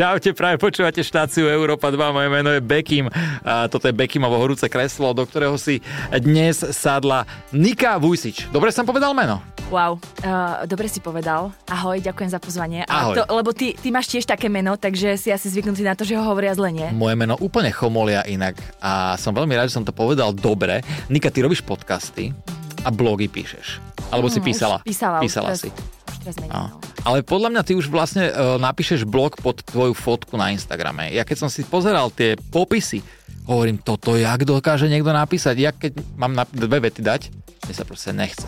Čaute, práve počúvate štáciu Európa 2, moje meno je Bekim. A toto je Bekimovo horúce kreslo, do ktorého si dnes sadla Nika Vujsič. Dobre som povedal meno? Wow, uh, dobre si povedal. Ahoj, ďakujem za pozvanie. A Ahoj. To, lebo ty, ty máš tiež také meno, takže si asi zvyknutý na to, že ho hovoria zle, nie? Moje meno úplne chomolia inak a som veľmi rád, že som to povedal dobre. Nika, ty robíš podcasty a blogy píšeš. Alebo si Mm, písala? Písala. Písala si. teraz, teraz menej, No. Ale podľa mňa ty už vlastne uh, napíšeš blog pod tvoju fotku na Instagrame. Ja keď som si pozeral tie popisy, hovorím, toto jak dokáže niekto napísať? Ja keď mám na dve vety dať, mne sa proste nechce.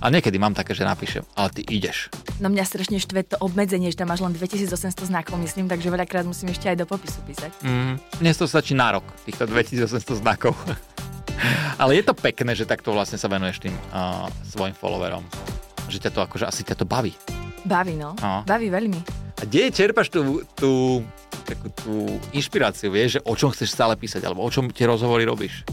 A niekedy mám také, že napíšem, ale ty ideš. No mňa strašne štve to obmedzenie, že tam máš len 2800 znakov, myslím, takže veľakrát musím ešte aj do popisu písať. Mm, dnes to stačí na rok, týchto 2800 znakov. ale je to pekné, že takto vlastne sa venuješ tým uh, svojim followerom. Že ťa to akože asi ťa to baví. Baví, no. No. Baví veľmi. A kde čerpaš tú, tú, takú tú inšpiráciu, vieš, že o čom chceš stále písať, alebo o čom tie rozhovory robíš?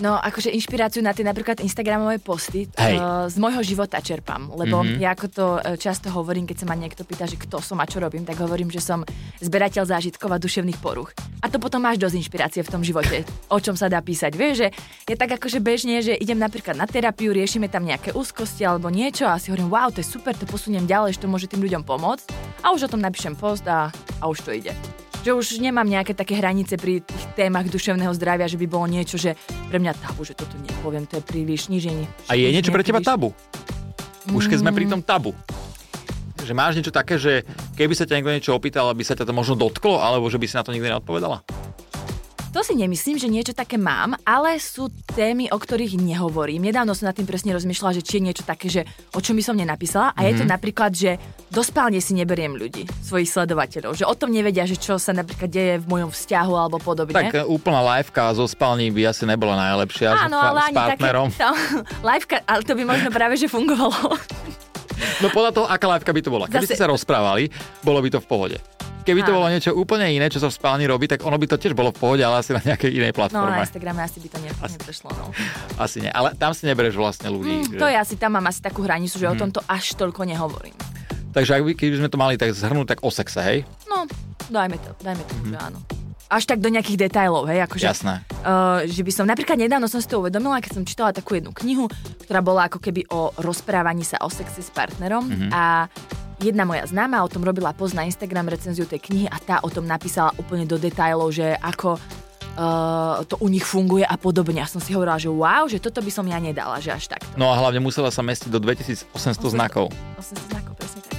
No, akože inšpiráciu na tie napríklad Instagramové posty Hej. uh, z môjho života čerpám, lebo Mhm. mm-hmm. ja ako to uh, často hovorím, keď sa ma niekto pýta, že kto som a čo robím, tak hovorím, že som zberateľ zážitkov a duševných poruch. A to potom máš dosť inšpirácie v tom živote, o čom sa dá písať. Vieš, že je tak akože bežne, že idem napríklad na terapiu, riešime tam nejaké úzkosti alebo niečo a si hovorím, wow, to je super, to posuniem ďalej, že to môže tým ľuďom pomôcť. A už o tom napíšem post a, a už to ide že už nemám nejaké také hranice pri tých témach duševného zdravia, že by bolo niečo, že pre mňa tabu, že toto nepoviem, to je príliš je- A je niečo pre teba tabu? Už keď sme pri Mm. tom tabu. Že máš niečo také, že keby sa ťa niekto niečo opýtal, aby sa ťa to možno dotklo, alebo že by si na to nikdy neodpovedala? To si nemyslím, že niečo také mám, ale sú témy, o ktorých nehovorím. Nedávno som nad tým presne rozmýšľala, že či je niečo také, že o čom by som nenapísala. A je Mhm. to napríklad, že do spálne si neberiem ľudí, svojich sledovateľov. Že o tom nevedia, že čo sa napríklad deje v mojom vzťahu alebo podobne. Tak e, úplná liveka zo spálni by asi nebola najlepšia Áno, ale s ani partnerom. také... Tá, liveka, ale to by možno práve, že fungovalo. No podľa toho, aká liveka by to bola. Keby Zase- ste sa rozprávali, bolo by to v pohode. Keby to bolo niečo úplne iné, čo sa v spálni robí, tak ono by to tiež bolo v pohode, ale asi na nejakej inej No platforme. na Instagrame asi by to ne, neprešlo. No. Asi nie. Ale tam si nebereš vlastne ľudí. že- Mm, to je asi, tam mám asi takú hranicu, že o Mhm. tomto až toľko nehovorím. Takže ak by, keby sme to mali tak zhrnúť, tak o sexe, hej? No, dajme to, dajme to, že áno. Až tak do nejakých detailov, hej, akože... Mhm. Jasné. Uh, že by som, napríklad nedávno som si to uvedomila, keď som čítala takú jednu knihu, ktorá bola ako keby o rozprávaní sa o sexe s partnerom Mhm. a jedna moja známa o tom robila post na Instagram recenziu tej knihy a tá o tom napísala úplne do detailov, že ako uh, to u nich funguje a podobne. A som si hovorila, že wow, že toto by som ja nedala, že až takto. No a hlavne musela sa mestiť do 2800 znakov. 800 znakov, presne tak.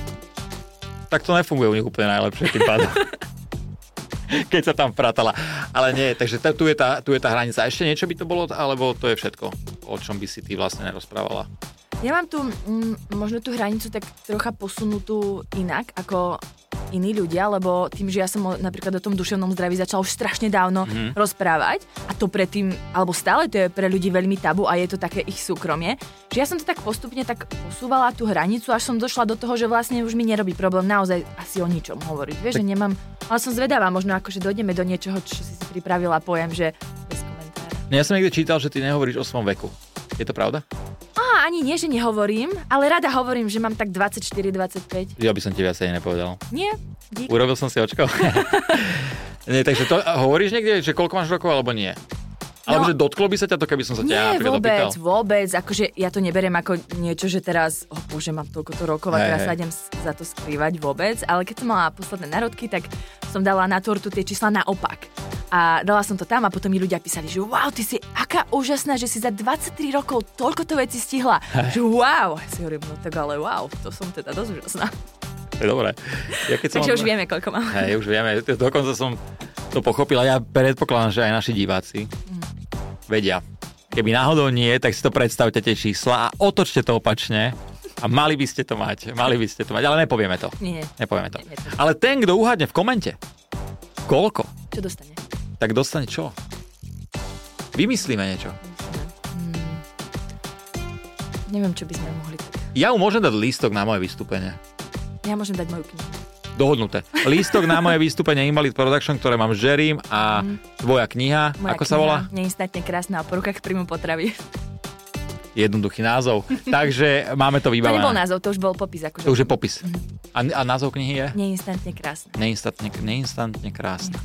Tak to nefunguje u nich úplne najlepšie tým pádom. Keď sa tam pratala. Ale nie, takže t- tu je, tá, tu je tá hranica. Ešte niečo by to bolo, alebo to je všetko, o čom by si ty vlastne nerozprávala? Ja mám tu mm, možno tú hranicu tak trocha posunutú inak ako iní ľudia, lebo tým, že ja som o- napríklad o tom duševnom zdraví začala už strašne dávno Mhm. rozprávať a to predtým, alebo stále to je pre ľudí veľmi tabu a je to také ich súkromie, že ja som to tak postupne tak posúvala tú hranicu, až som došla do toho, že vlastne už mi nerobí problém naozaj asi o ničom hovoriť. Vieš, že nemám, ale som zvedavá, možno ako, že dojdeme do niečoho, čo si si pripravila, poviem, že bez komentára. No ja som niekde čítal, že ty nehovoríš o svojom veku. Je to pravda? Á, ani nie, že nehovorím, ale rada hovorím, že mám tak 24-25. Ja by som ti viacej nepovedal. Nie, dík. Urobil som si očko. nie, takže to hovoríš niekde, že koľko máš rokov, alebo nie? Alebo No. že dotklo by sa ťa to, keby som sa ťa Nie, vôbec, opýtal? vôbec. Akože ja to neberiem ako niečo, že teraz, oh bože, mám toľko to rokov a Hej, teraz sa idem za to skrývať vôbec. Ale keď som mala posledné narodky, tak som dala na tortu tie čísla naopak. A dala som to tam a potom mi ľudia písali, že wow, ty si aká úžasná, že si za 23 rokov toľko to veci stihla. Že wow. Si hovorím, no tak ale wow, to som teda dosť úžasná. Dobré. Ja keď som Takže už vieme, koľko mám. Hej, už vieme. Dokonca som to pochopil a ja predpokladám, že aj naši diváci Mm. vedia. Keby náhodou nie, tak si to predstavte tie čísla a otočte to opačne a mali by ste to mať. Mali by ste to mať, ale nepovieme to. Nie, nie. Nepovieme to. Nie, nie, to- Ale ten, kto uhádne v komente, koľko, Čo dostane? Tak dostane čo? Vymyslíme niečo. Hmm. Neviem, čo by sme mohli. Ja mu môžem dať lístok na moje vystúpenie. Ja môžem dať moju knihu. Dohodnuté. Lístok na moje vystúpenie Invalid Production, ktoré mám Jerrym a tvoja kniha, Mhm. Moja ako sa volá? Neinstantne krásna o porukách príjmu potravy. Jednoduchý názov. Takže máme to To vybavené. nebol názov, to už bol popis. Akože. To už je popis. A, a názov knihy je? Neinstantne krásne. Neinstantne, neinstantne krásne.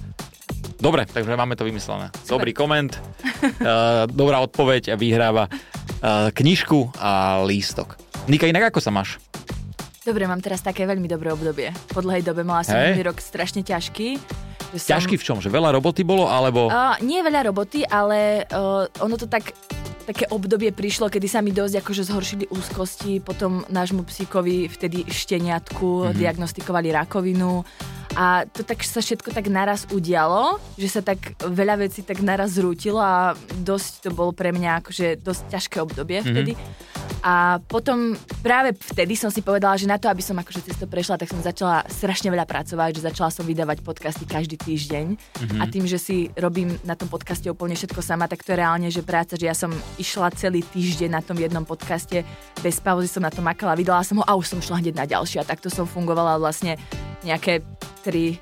Dobre, takže máme to vymyslené. Dobrý koment, uh, dobrá odpoveď a vyhráva uh, knižku a lístok. Nika, inak ako sa máš? Dobre, mám teraz také veľmi dobré obdobie. Po dlhej dobe mala som minulý rok strašne ťažký. Že som, Ťažký v čom? Že veľa roboty bolo, alebo... Uh, nie veľa roboty, ale uh, ono to tak také obdobie prišlo, kedy sa mi dosť akože zhoršili úzkosti, potom nášmu psíkovi vtedy šteniatku mm-hmm. diagnostikovali rakovinu a to tak sa všetko tak naraz udialo, že sa tak veľa vecí tak naraz zrútilo a dosť to bolo pre mňa akože dosť ťažké obdobie vtedy. A potom práve vtedy som si povedala, že na to, aby som akože cez to prešla, tak som začala strašne veľa pracovať, že začala som vydávať podcasty každý týždeň. Mm-hmm. A tým, že si robím na tom podcaste úplne všetko sama, tak to je reálne, že práca, že ja som išla celý týždeň na tom jednom podcaste, bez pauzy som na to makala, vydala som ho a už som šla hneď na ďalší. A takto som fungovala vlastne nejaké 3-4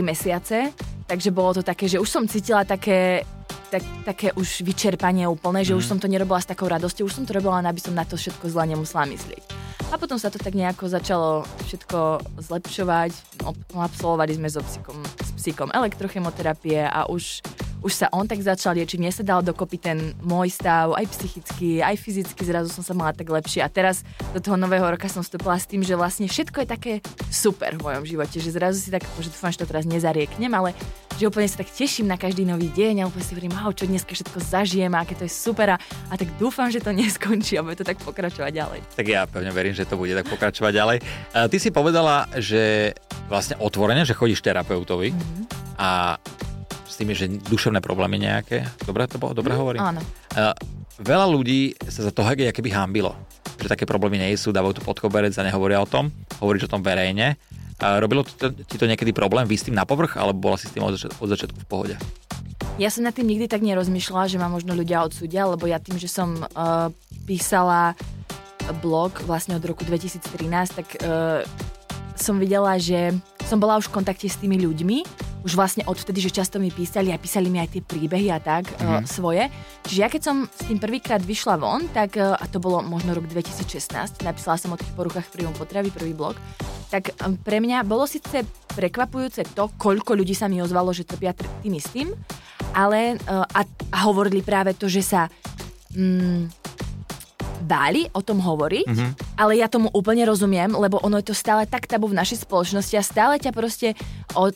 mesiace. Takže bolo to také, že už som cítila také tak, také už vyčerpanie úplné, že mm. už som to nerobila s takou radosťou, už som to robila, aby som na to všetko zle nemusela myslieť. A potom sa to tak nejako začalo všetko zlepšovať, Ob- absolvovali sme so psíkom, s psíkom elektrochemoterapie a už, už sa on tak začal liečiť, mne sa dal dokopy ten môj stav, aj psychicky, aj fyzicky, zrazu som sa mala tak lepšie a teraz do toho nového roka som vstúpila s tým, že vlastne všetko je také super v mojom živote, že zrazu si tak, že dúfam, že to teraz nezarieknem, ale že úplne sa tak teším na každý nový deň a úplne si hovorím, wow, čo dneska všetko zažijem a aké to je super a, a tak dúfam, že to neskončí a bude to tak pokračovať ďalej. Tak ja pevne verím, že to bude tak pokračovať ďalej. A ty si povedala, že vlastne otvorene, že chodíš terapeutovi mm-hmm. a s tým, že duševné problémy nejaké. Dobre to bolo? Dobre hovorím? Áno. A veľa ľudí sa za to hege keby hambilo. Že také problémy nie sú, dávajú to pod koberec a nehovoria o tom. Hovoríš o tom verejne. A robilo to, ti to niekedy problém výsť s tým na povrch, alebo bola si s tým od, zač- od začiatku v pohode? Ja som nad tým nikdy tak nerozmýšľala, že ma možno ľudia odsúdia, lebo ja tým, že som uh, písala blog vlastne od roku 2013, tak uh, som videla, že som bola už v kontakte s tými ľuďmi, už vlastne odvtedy, že často mi písali a písali mi aj tie príbehy a tak mm-hmm. uh, svoje. Čiže ja keď som s tým prvýkrát vyšla von, tak, uh, a to bolo možno rok 2016, napísala som o tých poruchách príjmu potravy, prvý blog, tak um, pre mňa bolo síce prekvapujúce to, koľko ľudí sa mi ozvalo, že trpia tr- tým istým, ale uh, a, a hovorili práve to, že sa mm, báli o tom hovoriť, mm-hmm. ale ja tomu úplne rozumiem, lebo ono je to stále tak tabu v našej spoločnosti a stále ťa proste o,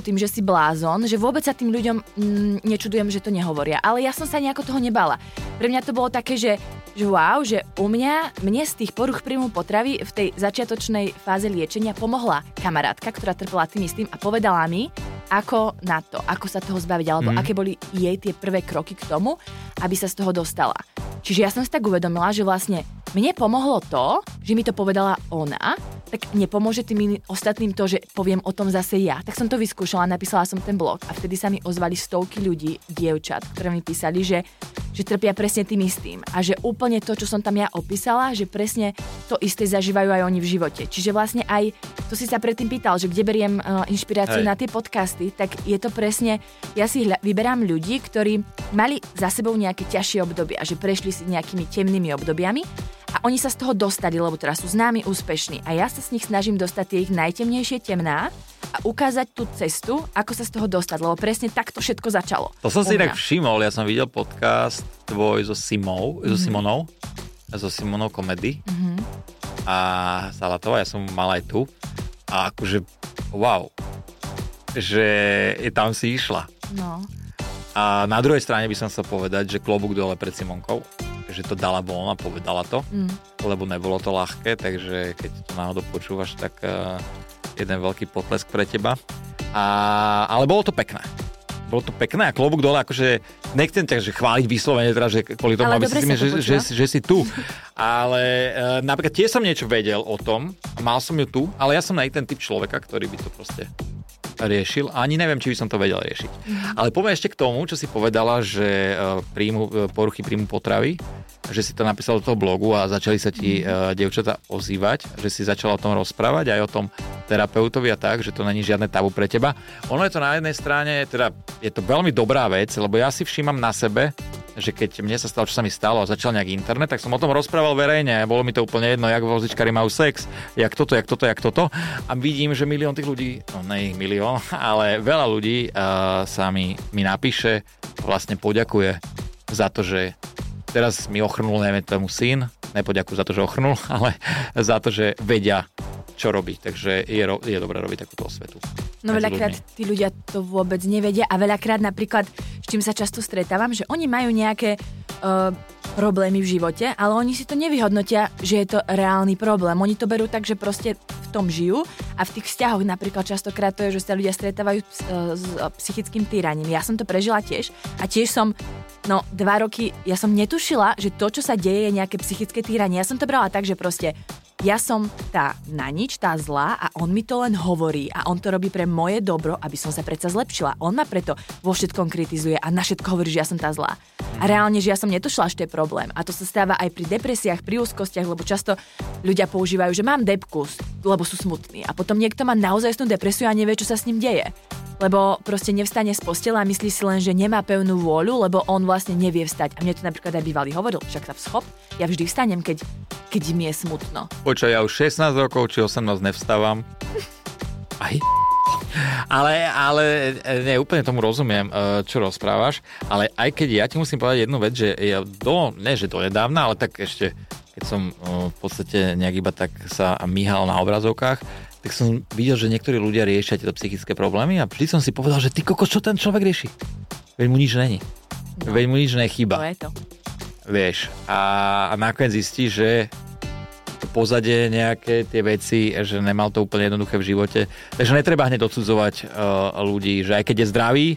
tým, že si blázon, že vôbec sa tým ľuďom mm, nečudujem, že to nehovoria. Ale ja som sa nejako toho nebala. Pre mňa to bolo také, že, že wow, že u mňa, mne z tých poruch príjmu potravy v tej začiatočnej fáze liečenia pomohla kamarátka, ktorá trpela tým istým a povedala mi, ako na to, ako sa toho zbaviť, alebo mm. aké boli jej tie prvé kroky k tomu, aby sa z toho dostala. Čiže ja som si tak uvedomila, že vlastne mne pomohlo to, že mi to povedala ona, tak nepomôže tým ostatným to, že poviem o tom zase ja. Tak som to vyskúšala, napísala som ten blog a vtedy sa mi ozvali stovky ľudí, dievčat, ktoré mi písali, že, že trpia presne tým istým a že úplne to, čo som tam ja opísala, že presne to isté zažívajú aj oni v živote. Čiže vlastne aj, to si sa predtým pýtal, že kde beriem uh, inšpiráciu Hej. na tie podcasty, tak je to presne, ja si hľa, vyberám ľudí, ktorí mali za sebou nejaké ťažšie obdobia, že prešli si nejakými temnými obdobiami a oni sa z toho dostali, lebo teraz sú známi, úspešní. A ja sa s nich snažím dostať tie ich najtemnejšie temná a ukázať tú cestu, ako sa z toho dostať, lebo presne takto všetko začalo. To som si inak všimol, ja som videl podcast tvoj so Simou, mm-hmm. so Simonou, so Simonou Komedy Mhm. a Salatová, ja som mal aj tu a akože wow, že tam si išla. No. A na druhej strane by som chcel povedať, že klobúk dole pred Simonkou, že to dala von a povedala to, Mm. lebo nebolo to ľahké, takže keď to náhodou počúvaš, tak uh, jeden veľký potlesk pre teba. A, ale bolo to pekné. Bolo to pekné a klobúk dole, akože nechcem ťa že chváliť vyslovene, teda, že kvôli tomu, Ale aby si to že, že, že, že si tu. Ale uh, napríklad tiež som niečo vedel o tom, mal som ju tu, ale ja som aj ten typ človeka, ktorý by to proste riešil. A ani neviem, či by som to vedel riešiť. Ale poviem ešte k tomu, čo si povedala, že uh, príjmu, uh, poruchy príjmu potravy, že si to napísal do toho blogu a začali sa ti uh, dievčatá ozývať, že si začala o tom rozprávať aj o tom terapeutovi a tak, že to není žiadne tabu pre teba. Ono je to na jednej strane, teda je to veľmi dobrá vec, lebo ja si všímam na sebe, že keď mne sa stalo, čo sa mi stalo a začal nejak internet, tak som o tom rozprával verejne. Bolo mi to úplne jedno, jak vozičkári majú sex, jak toto, jak toto, jak toto. A vidím, že milión tých ľudí, no ne milión, ale veľa ľudí uh, sa mi, mi napíše, vlastne poďakuje za to, že teraz mi ochrnul, neviem, tomu syn, nepoďakujú za to, že ochrnul, ale za to, že vedia, čo robí. Takže je, je dobré robiť takúto osvetu. No veľakrát tí ľudia to vôbec nevedia a veľakrát napríklad, s čím sa často stretávam, že oni majú nejaké uh, problémy v živote, ale oni si to nevyhodnotia, že je to reálny problém. Oni to berú tak, že proste v tom žijú a v tých vzťahoch napríklad častokrát to je, že sa ľudia stretávajú s, uh, s psychickým týraním. Ja som to prežila tiež a tiež som No, dva roky, ja som netušila, že to, čo sa deje, je nejaké psychické týranie. Ja som to brala tak, že proste ja som tá na nič, tá zlá a on mi to len hovorí a on to robí pre moje dobro, aby som sa predsa zlepšila. On ma preto vo všetkom kritizuje a na všetko hovorí, že ja som tá zlá. A reálne, že ja som netušila, že to je problém. A to sa stáva aj pri depresiách, pri úzkostiach, lebo často ľudia používajú, že mám depku, lebo sú smutní. A potom niekto má naozaj depresiu a nevie, čo sa s ním deje lebo proste nevstane z postela a myslí si len, že nemá pevnú vôľu, lebo on vlastne nevie vstať. A mne to napríklad aj bývalý hovoril, však sa schop, ja vždy vstanem, keď, keď mi je smutno. Počkaj, ja už 16 rokov či 18 nevstávam. Aj ale, ale ne, úplne tomu rozumiem, e, čo rozprávaš, ale aj keď ja ti musím povedať jednu vec, že ja do, ne že do nedávna, ale tak ešte, keď som e, v podstate nejak iba tak sa myhal na obrazovkách, tak som videl, že niektorí ľudia riešia tieto psychické problémy a vždy som si povedal, že ty koko, čo ten človek rieši? Veď mu nič není. No. Veď mu nič nechyba. To je to. Vieš, a, a nakoniec zistí, že pozadie nejaké tie veci, že nemal to úplne jednoduché v živote. Takže netreba hneď odsudzovať uh, ľudí, že aj keď je zdravý,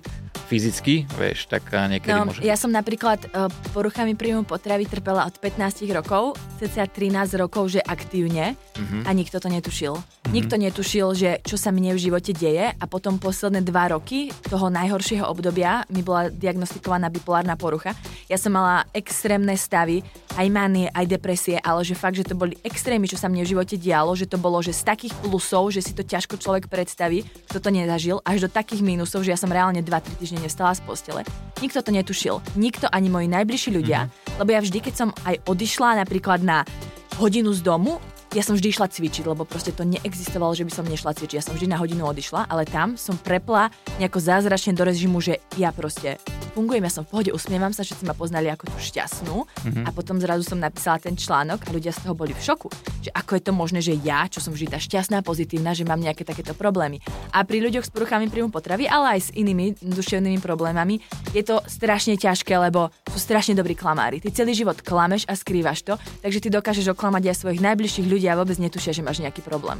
fyzicky, vieš, tak niekedy no, môže... Ja som napríklad uh, poruchami príjmu potravy trpela od 15 rokov, cca 13 rokov, že aktívne uh-huh. a nikto to netušil. Uh-huh. Nikto netušil, že čo sa mne v živote deje a potom posledné dva roky toho najhoršieho obdobia mi bola diagnostikovaná bipolárna porucha. Ja som mala extrémne stavy, aj manie, aj depresie, ale že fakt, že to boli extrémy, čo sa mne v živote dialo, že to bolo, že z takých plusov, že si to ťažko človek predstaví, kto to nezažil, až do takých mínusov, že ja som reálne 2-3 týždne nevstala z postele. Nikto to netušil. Nikto ani moji najbližší ľudia. Mm-hmm. Lebo ja vždy, keď som aj odišla napríklad na hodinu z domu, ja som vždy išla cvičiť, lebo proste to neexistovalo, že by som nešla cvičiť. Ja som vždy na hodinu odišla, ale tam som prepla nejako zázračne do režimu, že ja proste fungujem, ja som v pohode, usmievam sa, všetci ma poznali ako tú šťastnú mm-hmm. a potom zrazu som napísala ten článok a ľudia z toho boli v šoku. Že ako je to možné, že ja, čo som vždy tá šťastná, pozitívna, že mám nejaké takéto problémy. A pri ľuďoch s poruchami príjmu potravy, ale aj s inými duševnými problémami je to strašne ťažké, lebo sú strašne dobrí klamári. Ty celý život klameš a skrývaš to, takže ty dokážeš oklamať aj svojich najbližších ľudí a vôbec netušia, že máš nejaký problém.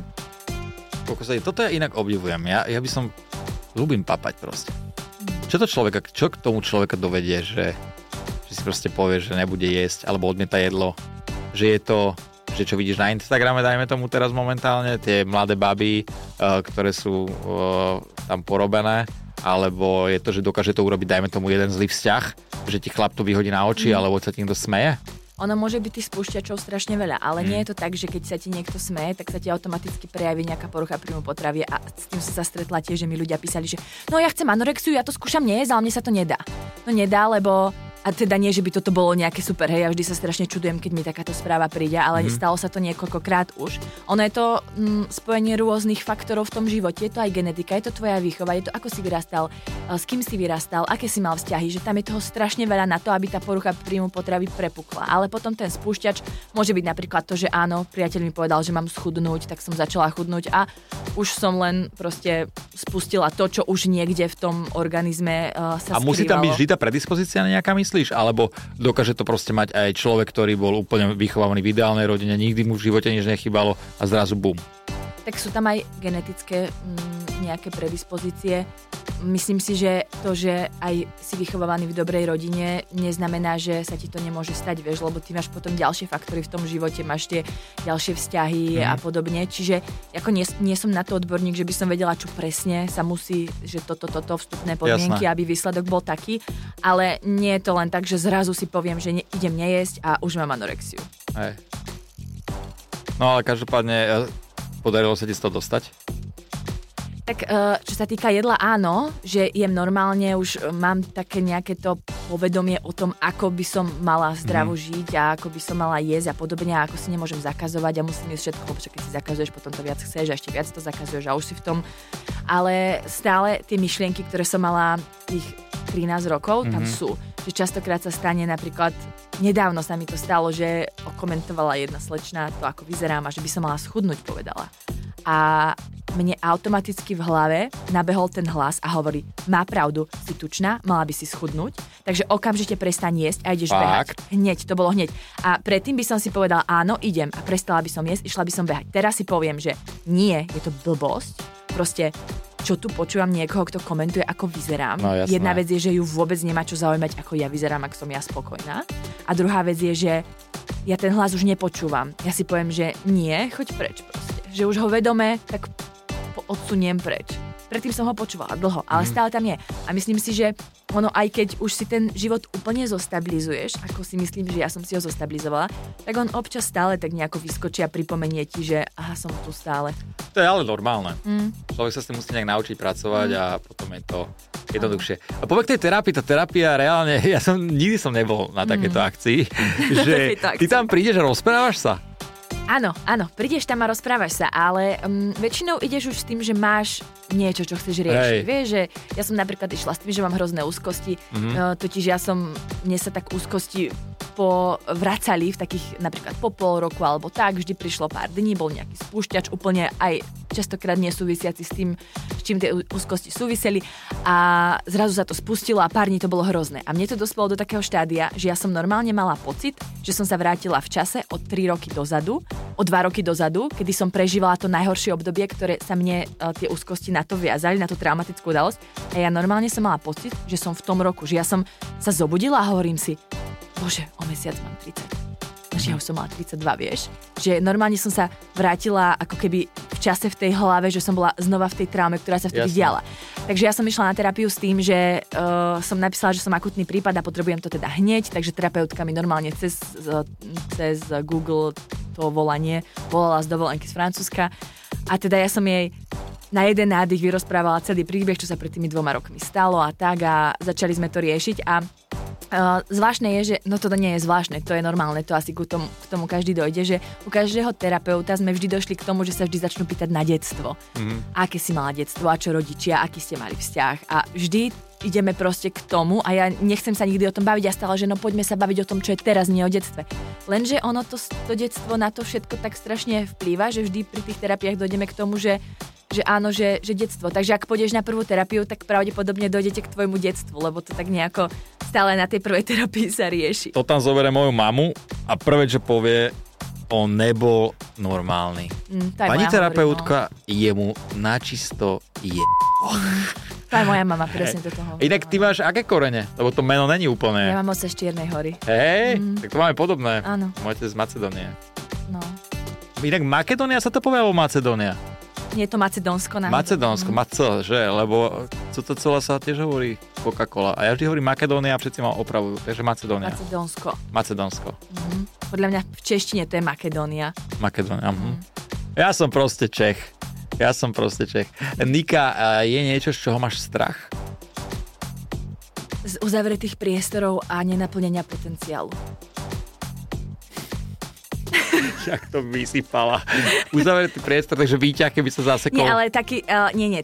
Toto ja inak obdivujem. Ja, ja by som ľúbim papať proste. Čo to človeka, čo k tomu človeka dovedie, že, že si proste povie, že nebude jesť alebo odmieta jedlo, že je to že čo vidíš na Instagrame, dajme tomu teraz momentálne, tie mladé baby, uh, ktoré sú uh, tam porobené, alebo je to, že dokáže to urobiť, dajme tomu jeden zlý vzťah, že ti chlap to vyhodí na oči, mm. alebo sa ti niekto smeje? Ono môže byť tých spúšťačov strašne veľa, ale mm. nie je to tak, že keď sa ti niekto smeje, tak sa ti automaticky prejaví nejaká porucha príjmu potravy a s tým som sa stretla tiež, že mi ľudia písali, že no ja chcem anorexiu, ja to skúšam nejesť, ale mne sa to nedá. No nedá, lebo a teda nie, že by toto bolo nejaké super, hej, ja vždy sa strašne čudujem, keď mi takáto správa príde, ale mm. stalo sa to niekoľkokrát už. Ono je to mm, spojenie rôznych faktorov v tom živote, je to aj genetika, je to tvoja výchova, je to ako si vyrastal, eh, s kým si vyrastal, aké si mal vzťahy, že tam je toho strašne veľa na to, aby tá porucha príjmu potravy prepukla. Ale potom ten spúšťač môže byť napríklad to, že áno, priateľ mi povedal, že mám schudnúť, tak som začala chudnúť a už som len proste spustila to, čo už niekde v tom organizme uh, sa A musí tam byť vždy tá predispozícia nejaká mysl? Myslíš, alebo dokáže to proste mať aj človek, ktorý bol úplne vychovávaný v ideálnej rodine, nikdy mu v živote nič nechybalo a zrazu bum. Tak sú tam aj genetické mm, nejaké predispozície. Myslím si, že to, že aj si vychovávaný v dobrej rodine, neznamená, že sa ti to nemôže stať, vieš, lebo ty máš potom ďalšie faktory v tom živote, máš tie ďalšie vzťahy mm. a podobne. Čiže ako nie, nie som na to odborník, že by som vedela, čo presne sa musí, že toto, toto, vstupné podmienky, Jasné. aby výsledok bol taký. Ale nie je to len tak, že zrazu si poviem, že ne, idem nejesť a už mám anorexiu. Hej. No ale každopádne, podarilo sa ti z toho dostať? Tak uh, čo sa týka jedla, áno, že jem normálne, už uh, mám také nejaké to povedomie o tom, ako by som mala zdravo mm. žiť a ako by som mala jesť a podobne a ako si nemôžem zakazovať a musím jesť všetko, lebo keď si zakazuješ, potom to viac chceš a ešte viac to zakazuješ a už si v tom. Ale stále tie myšlienky, ktoré som mala tých 13 rokov, mm-hmm. tam mhm. sú. Že častokrát sa stane napríklad, nedávno sa mi to stalo, že okomentovala jedna slečna to, ako vyzerám a že by som mala schudnúť, povedala. A mne automaticky v hlave nabehol ten hlas a hovorí, má pravdu, si tučná, mala by si schudnúť, takže okamžite prestaň jesť a ideš Fakt? behať. Hneď, to bolo hneď. A predtým by som si povedal, áno, idem a prestala by som jesť, išla by som behať. Teraz si poviem, že nie, je to blbosť, proste čo tu počúvam niekoho, kto komentuje, ako vyzerám. No, Jedna vec je, že ju vôbec nemá čo zaujímať, ako ja vyzerám, ak som ja spokojná. A druhá vec je, že ja ten hlas už nepočúvam. Ja si poviem, že nie, choď preč proste. Že už ho vedome, tak odsuniem preč. Predtým som ho počúvala dlho, ale mm. stále tam je. A myslím si, že ono aj keď už si ten život úplne zostabilizuješ, ako si myslím, že ja som si ho zostabilizovala, tak on občas stále tak nejako vyskočí a pripomenie ti, že aha, som tu stále. To je ale normálne. Mm. Človek sa s tým musí nejak naučiť pracovať mm. a potom je to jednoduchšie. A povek tej terapii, tá terapia reálne, ja som nikdy som nebol na takéto mm. akcii, že ty tam prídeš a rozprávaš sa. Áno, áno, prídeš tam a rozprávaš sa, ale um, väčšinou ideš už s tým, že máš niečo, čo chceš riešiť. Hej. Vieš, že ja som napríklad išla s tým, že mám hrozné úzkosti, mm-hmm. uh, totiž ja som, mne sa tak úzkosti po vracali v takých napríklad po pol roku alebo tak, vždy prišlo pár dní, bol nejaký spúšťač úplne aj častokrát nesúvisiaci s tým, s čím tie úzkosti súviseli a zrazu sa to spustilo a pár dní to bolo hrozné. A mne to dospelo do takého štádia, že ja som normálne mala pocit, že som sa vrátila v čase od 3 roky dozadu o dva roky dozadu, kedy som prežívala to najhoršie obdobie, ktoré sa mne uh, tie úzkosti na to viazali, na tú traumatickú udalosť. A ja normálne som mala pocit, že som v tom roku, že ja som sa zobudila a hovorím si, bože, o mesiac mám 30 že ja už som mala 32, vieš. Že normálne som sa vrátila ako keby v čase v tej hlave, že som bola znova v tej traume, ktorá sa vtedy Jasne. diala. Takže ja som išla na terapiu s tým, že uh, som napísala, že som akutný prípad a potrebujem to teda hneď, takže terapeutka mi normálne cez, cez Google to volanie volala z dovolenky z Francúzska. A teda ja som jej na jeden nádych vyrozprávala celý príbeh, čo sa pred tými dvoma rokmi stalo a tak a začali sme to riešiť a Uh, zvláštne je, že, no to nie je zvláštne, to je normálne, to asi k tomu, k tomu každý dojde, že u každého terapeuta sme vždy došli k tomu, že sa vždy začnú pýtať na detstvo. Mm-hmm. Aké si mala detstvo a čo rodičia, aký ste mali vzťah. A vždy ideme proste k tomu a ja nechcem sa nikdy o tom baviť a stále, že no poďme sa baviť o tom, čo je teraz, nie o detstve. Lenže ono to, to detstvo na to všetko tak strašne vplýva, že vždy pri tých terapiách dojdeme k tomu, že že áno, že, že detstvo. Takže ak pôjdeš na prvú terapiu, tak pravdepodobne dojdete k tvojmu detstvu, lebo to tak nejako stále na tej prvej terapii sa rieši. To tam zoberie moju mamu a prvé, čo povie, on nebol normálny. Mm, Pani terapeutka hovorí, no. jemu načisto je. To aj moja mama presne hey. do toho. Inak ty máš aké korene? Lebo to meno není úplne. Ja mám oce z Čiernej hory. Hej, mm. tak to máme podobné. Áno. Máte z Macedónie. No. Inak Makedónia sa to povie, alebo Macedónia? Nie je to Macedónsko. Na Macedónsko, mm. Maco, že? Lebo toto celé sa tiež hovorí Coca-Cola. A ja vždy hovorím Makedónia a všetci ma opravujú. Takže Macedónia. Macedónsko. Macedónsko. Mm. Podľa mňa v češtine to je Makedónia. Makedónia. Mm. Ja som proste Čech. Ja som proste Čech. Nika, je niečo, z čoho máš strach? Z uzavretých priestorov a nenaplnenia potenciálu. Jak to vysypala. Uzavretý priestor, takže výťah, keby sa zasekol. Nie, ale taký, uh, nie, nie.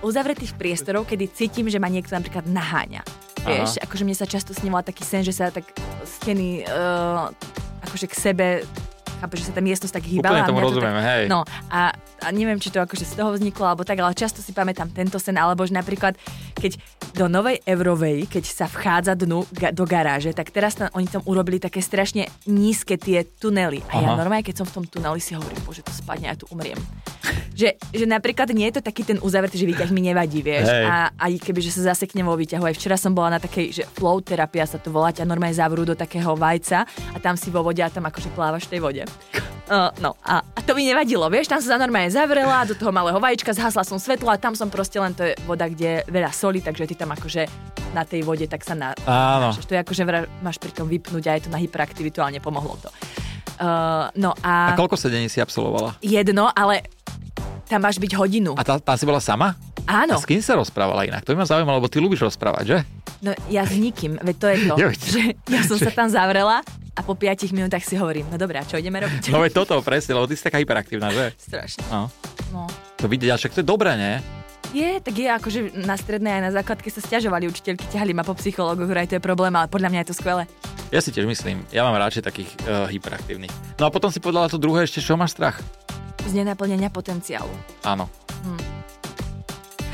Uzavretých priestorov, kedy cítim, že ma niekto napríklad naháňa. Vieš, akože mne sa často snívala taký sen, že sa tak steny uh, akože k sebe chápeš, že sa tá miestnosť tak hýbala. Úplne tomu rozumiem, tak, hej. No a, a neviem, či to akože z toho vzniklo, alebo tak, ale často si pamätám tento sen, alebo že napríklad, keď do Novej Eurovej, keď sa vchádza dnu ga, do garáže, tak teraz tam, oni tam urobili také strašne nízke tie tunely. A Aha. ja normálne, keď som v tom tuneli, si hovorím, bože, to spadne, ja tu umriem. že, že napríklad nie je to taký ten uzavretý, že výťah mi nevadí, vieš. Hej. A aj keby, že sa zaseknem vo výťahu. Aj včera som bola na takej, že flow terapia sa to volá, ťa normálne zavrú do takého vajca a tam si vo vode a tam akože plávaš v tej vode. Uh, no a, a to mi nevadilo, vieš, tam som sa normálne zavrela, do toho malého vajíčka, zhasla som svetlo a tam som proste len, to je voda, kde je veľa soli, takže ty tam akože na tej vode tak sa na... Áno. To je akože máš pri tom vypnúť a je to na hyperaktivitu, ale nepomohlo to. Uh, no a... A koľko sedení si absolvovala? Jedno, ale tam máš byť hodinu. A tá, tá si bola sama? Áno. A s kým sa rozprávala inak? To by ma zaujímalo, lebo ty ľúbiš rozprávať, že? No ja s nikým, veď to je to, Jo, že ja som sa tam zavrela a po 5 minútach si hovorím, no dobré, a čo ideme robiť? No veď toto, presne, lebo ty si taká hyperaktívna, že? Strašne. No. No. To vidieť, a však to je dobré, nie? Je, tak je, akože na strednej aj na základke sa stiažovali učiteľky, ťahali ma po psychológoch, že aj to je problém, ale podľa mňa je to skvelé. Ja si tiež myslím, ja mám radšej takých uh, hyperaktívnych. No a potom si povedala to druhé ešte, čo máš strach? Z nenaplnenia potenciálu. Áno.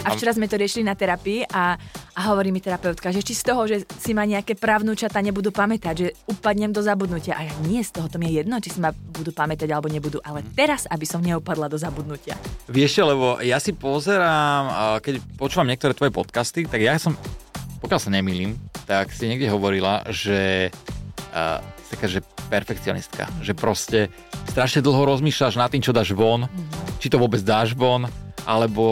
A včera sme to riešili na terapii a, a hovorí mi terapeutka, že či z toho, že si ma nejaké právnučata nebudú pamätať, že upadnem do zabudnutia. A ja nie, z toho to mi je jedno, či si ma budú pamätať alebo nebudú, ale teraz, aby som neupadla do zabudnutia. Vieš, lebo ja si pozerám, keď počúvam niektoré tvoje podcasty, tak ja som, pokiaľ sa nemýlim, tak si niekde hovorila, že uh, taká, že perfekcionistka, že proste strašne dlho rozmýšľaš nad tým, čo dáš von, či to vôbec dáš von, alebo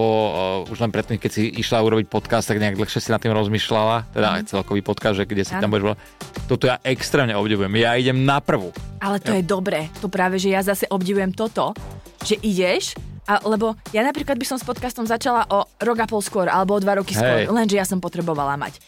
uh, už len predtým, keď si išla urobiť podcast, tak nejak dlhšie si nad tým rozmýšľala, teda aj celkový podcast, že kde si Áno. tam budeš. Toto ja extrémne obdivujem. Ja idem na prvú. Ale to je dobré. To práve, že ja zase obdivujem toto, že ideš, a, lebo ja napríklad by som s podcastom začala o rok a pol skôr, alebo o dva roky skôr, Hej. lenže ja som potrebovala mať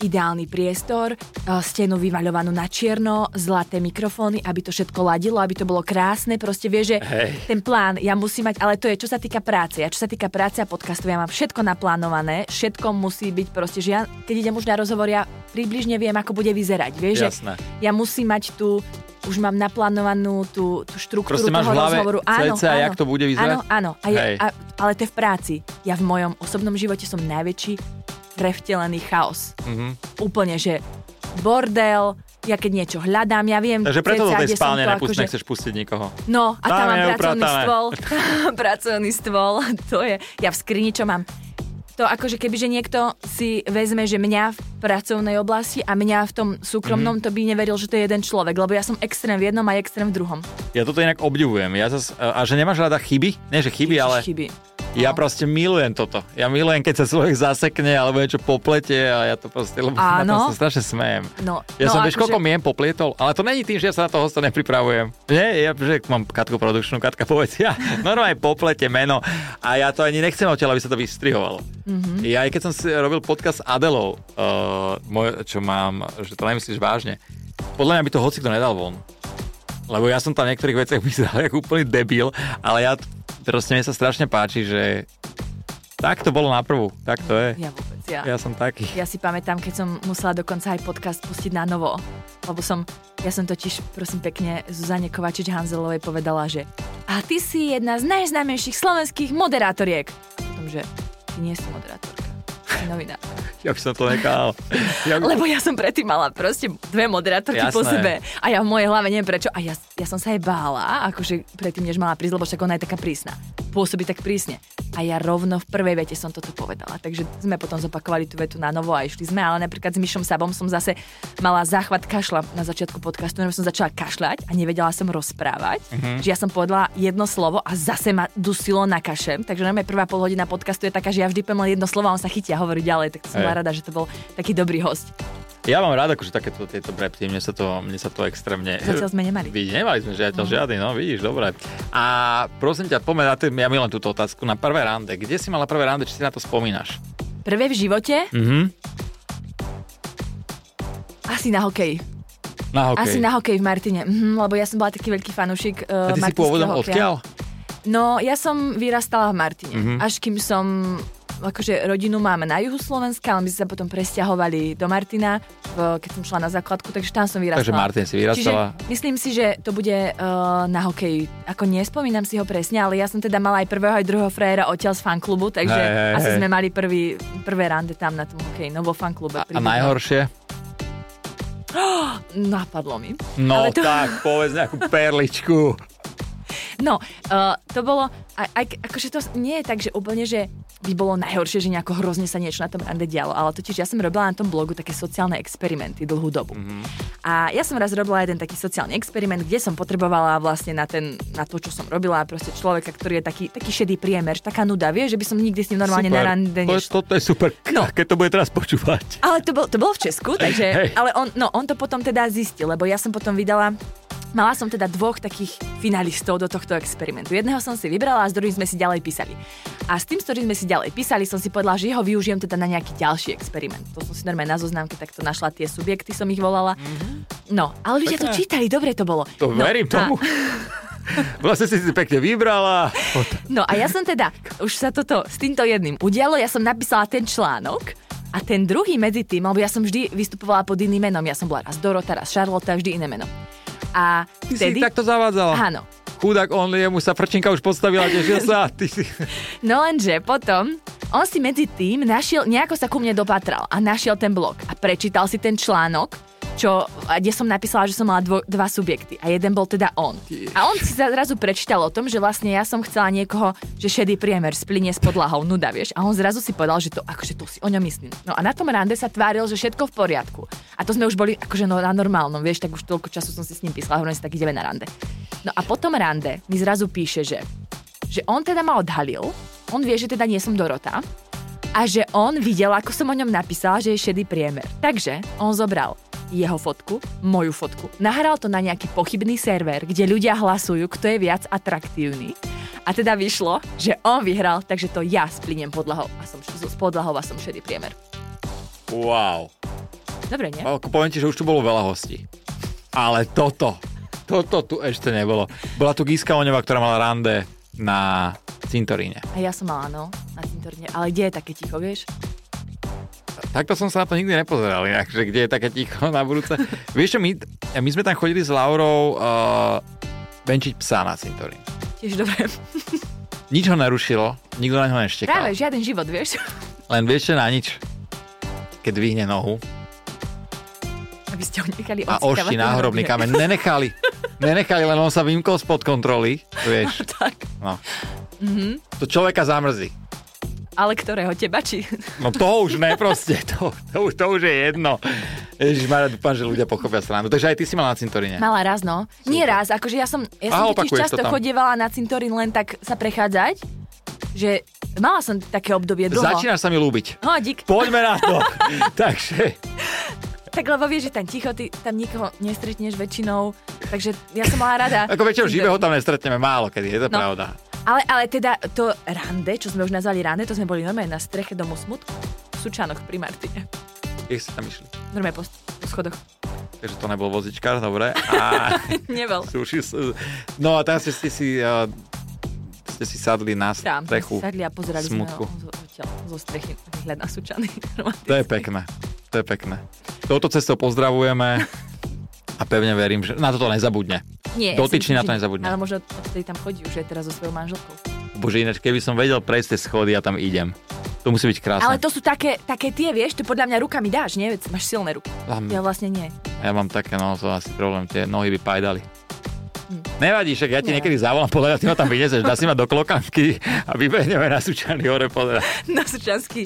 ideálny priestor, e, stenu vymaľovanú na čierno, zlaté mikrofóny, aby to všetko ladilo, aby to bolo krásne. Proste vieš, že Hej. ten plán ja musím mať, ale to je čo sa týka práce. A čo sa týka práce a podcastu, ja mám všetko naplánované, všetko musí byť proste, že ja keď idem už na rozhovor, ja približne viem, ako bude vyzerať. Vieš, Jasné. že ja musím mať tú už mám naplánovanú tú, tú štruktúru Proste máš toho hlave rozhovoru. cca, jak to bude vyzerať? Áno, áno. A Hej. a, ale to je v práci. Ja v mojom osobnom živote som najväčší prevtelený chaos. Mhm. Úplne, že bordel, ja keď niečo hľadám, ja viem... Takže preto do tej spálne nepust, akože- nechceš pustiť nikoho. No, a tam Tam mám pracovný upratané. stôl. pracovný stôl, to je... Ja v skrini, čo mám? To akože keby, že niekto si vezme, že mňa v pracovnej oblasti a mňa v tom súkromnom, Mhm. to by neveril, že to je jeden človek, lebo ja som extrém v jednom a extrém v druhom. Ja toto inak obdivujem. Ja zas, a že nemáš rada chyby? Nie, že chyby, Ježiš, ale Chyby. Ja No. proste milujem toto. Ja milujem, keď sa človek zasekne alebo niečo poplete a ja to proste, lebo na tom Áno. sa strašne smejem. No, Ja no som, vieš, akože- koľko miem poplietol, ale to není tým, že ja sa na toho hosta nepripravujem. Nie, ja, že mám Katku produkčnú, Katka povedz, ja normálne poplete meno a ja to ani nechcem odtiaľ, aby sa to vystrihovalo. Mhm. Mm-hmm. Ja aj keď som si robil podcast s Adelou, uh, môj, čo mám, že to nemyslíš vážne, podľa mňa by to hocikto nedal von. Lebo ja som tam v niektorých veciach vyzeral ako úplný debil, ale ja proste mne sa strašne páči, že tak to bolo na prvú, tak to je. Ja vôbec, ja. Ja som taký. Ja si pamätám, keď som musela dokonca aj podcast pustiť na novo, lebo som, ja som totiž, prosím pekne, Zuzane Kovačič-Hanzelovej povedala, že a ty si jedna z najznámejších slovenských moderátoriek. Potom, že ty nie si moderátorka, si novinár. Ja by som to nechal. Ja by... Lebo ja som predtým mala proste dve moderátorky po Jasné. sebe a ja v mojej hlave neviem prečo. A ja, ja som sa jej bála, akože predtým, než mala prísť, lebo však ona je taká prísna. Pôsobí tak prísne. A ja rovno v prvej vete som toto povedala. Takže sme potom zopakovali tú vetu na novo a išli sme. Ale napríklad s Myšom Sabom som zase mala záchvat kašla na začiatku podcastu, lebo som začala kašľať a nevedela som rozprávať. Mm-hmm. Že ja som povedala jedno slovo a zase ma dusilo na kašem. Takže najmä prvá pol hodina podcastu je taká, že ja vždy poviem jedno slovo a on sa chytia a hovorí ďalej. Tak som bola rada, že to bol taký dobrý host. Ja mám rád akože takéto tieto brepty, mne sa to, mne sa to extrémne... Zatiaľ sme nemali. Vidíš, nemali sme žiaľ žiadny, no vidíš, dobre. A prosím ťa, tým, ja milujem túto otázku, na prvé rande. Kde si mala prvé rande, či si na to spomínaš? Prvé v živote? Mhm. Asi na hokej. Na hokej. Asi na hokej v Martine, mhm, lebo ja som bola taký veľký fanúšik A uh, ty si pôvodom odkiaľ? No, ja som vyrastala v Martine, Mhm. až kým som akože rodinu máme na juhu Slovenska, ale my sme sa potom presťahovali do Martina, v, keď som šla na základku, takže tam som vyrastala. Takže Martin si vyrastala. Čiže myslím si, že to bude uh, na hokej. Ako nespomínam si ho presne, ale ja som teda mala aj prvého, aj druhého frajera odtiaľ z fanklubu, takže Hej, hej, asi hej. sme mali prvý, prvé rande tam na tom hokeji, no vo fanklube. A, a najhoršie? Napadlo mi. No Ale to- tak, povedz nejakú perličku. No, uh, to bolo, aj, aj, akože to nie je tak, že úplne, že by bolo najhoršie, že nejako hrozne sa niečo na tom rande dialo, ale totiž ja som robila na tom blogu také sociálne experimenty dlhú dobu. Mm-hmm. A ja som raz robila jeden taký sociálny experiment, kde som potrebovala vlastne na, ten, na to, čo som robila, proste človeka, ktorý je taký, taký šedý priemer, taká nuda, vieš, že by som nikdy s ním normálne super. na rande to, je- nešla. Toto je super, No. keď to bude teraz počúvať. Ale to, bol, to bolo v Česku, takže, Hej. ale on, no, on to potom teda zistil, lebo ja som potom vydala Mala som teda dvoch takých finalistov do tohto experimentu. Jedného som si vybrala a s druhým sme si ďalej písali. A s tým, s ktorým sme si ďalej písali, som si povedala, že ho využijem teda na nejaký ďalší experiment. To som si normálne na zoznamke takto našla tie subjekty, som ich volala. Mm-hmm. No, ale ľudia to čítali, dobre to bolo. To no, verím a- tomu. Vlastne si si pekne vybrala. No a ja som teda, už sa toto s týmto jedným udialo, ja som napísala ten článok a ten druhý medzi tým, lebo ja som vždy vystupovala pod iným menom, ja som bola raz Dorota, raz Charlotte, vždy iné meno. A Ty vtedy... si takto zavádzala. Áno. Chudák, on, jemu sa frčinka už podstavila, tešil sa. Ty si... No lenže potom on si medzi tým našiel, nejako sa ku mne dopatral a našiel ten blog a prečítal si ten článok, čo, kde som napísala, že som mala dvo, dva subjekty a jeden bol teda on. A on si zrazu prečítal o tom, že vlastne ja som chcela niekoho, že šedý priemer splinie s podlahou, nuda, vieš. A on zrazu si povedal, že to, akože to si o ňom myslím. No a na tom rande sa tváril, že všetko v poriadku. A to sme už boli akože no, na normálnom, vieš, tak už toľko času som si s ním písala, hovorím si, tak ideme na rande. No a potom rande mi zrazu píše, že že on teda ma odhalil, on vie, že teda nie som Dorota a že on videl, ako som o ňom napísala, že je šedý priemer. Takže on zobral jeho fotku, moju fotku, nahral to na nejaký pochybný server, kde ľudia hlasujú, kto je viac atraktívny. A teda vyšlo, že on vyhral, takže to ja spliniem podlahou a som s podlahou a som šedý priemer. Wow. Dobre, nie? Ako poviem ti, že už tu bolo veľa hostí. Ale toto, toto tu ešte nebolo. Bola tu Giska Oňová, ktorá mala rande na cintoríne. A ja som mala, no, na cintorine. Ale kde je také ticho, vieš? Takto som sa na to nikdy nepozeral, inak, že kde je také ticho na budúce. Vieš čo, my, my sme tam chodili s Laurou uh, benčiť psa na cintorín. Tiež dobre. Nič ho nerušilo, nikto na ňo neštekal. Práve, žiaden život, vieš? Len vieš čo, na nič. Keď dvihne nohu Aby ste ho nechali a ten náhrobný kameň. Nenechali. Nenechali, len on sa vymkol spod kontroly. Vieš, tak. no. Mhm. To človeka zamrzí. Ale ktorého teba, či... No to už ne proste, to, to, už, to už je jedno. Ježiš, Mara, dúfam, že ľudia pochopia srandu. Takže aj ty si mal na cintoríne. Mala raz, no. Nie raz, akože ja som, ja som totiž opakuješ to často chodievala na cintorín len tak sa prechádzať, že mala som také obdobie dlho. Začínaš sa mi ľúbiť. No, dík. Poďme na to. Takže, Tak lebo vieš, že tam ticho, ty tam nikoho nestretneš väčšinou, takže ja som mala rada. ako väčšinou živého tam nestretneme málo kedy, je to No. pravda. Ale, ale teda to rande, čo sme už nazvali rande, to sme boli normálne na streche domu smutku. V Sučanoch pri Martine. Jak ste tam išli? Normálne po, po schodoch. Takže to nebol vozičkár, dobre. A Nebol. no a teraz ste si, uh, ste si sadli na Tam strechu. si sadli a pozerali smutku. sme zo, zo strechy výhľad na Sučany. To je pekné. To je pekné. Touto cestou pozdravujeme a pevne verím, že na toto nezabudne. Nie, Dotyčný ja na to nezabudne. Ale možno odtedy tam chodí už aj teraz so svojou manželkou. Bože, ináč, keby som vedel prejsť tie schody, ja tam idem. To musí byť krásne. Ale to sú také, také tie, vieš, ty podľa mňa rukami dáš, nie? Veď máš silné ruky. Tam- Ja vlastne nie. Ja mám také, no to asi problém, tie nohy by pajdali. Hm. Nevadí, však ja ti Nie. niekedy zavolám, podľa ty ma tam vynieseš, dá si ma do klokanky a vybehneme na Sučany hore podľa. Na Sučanský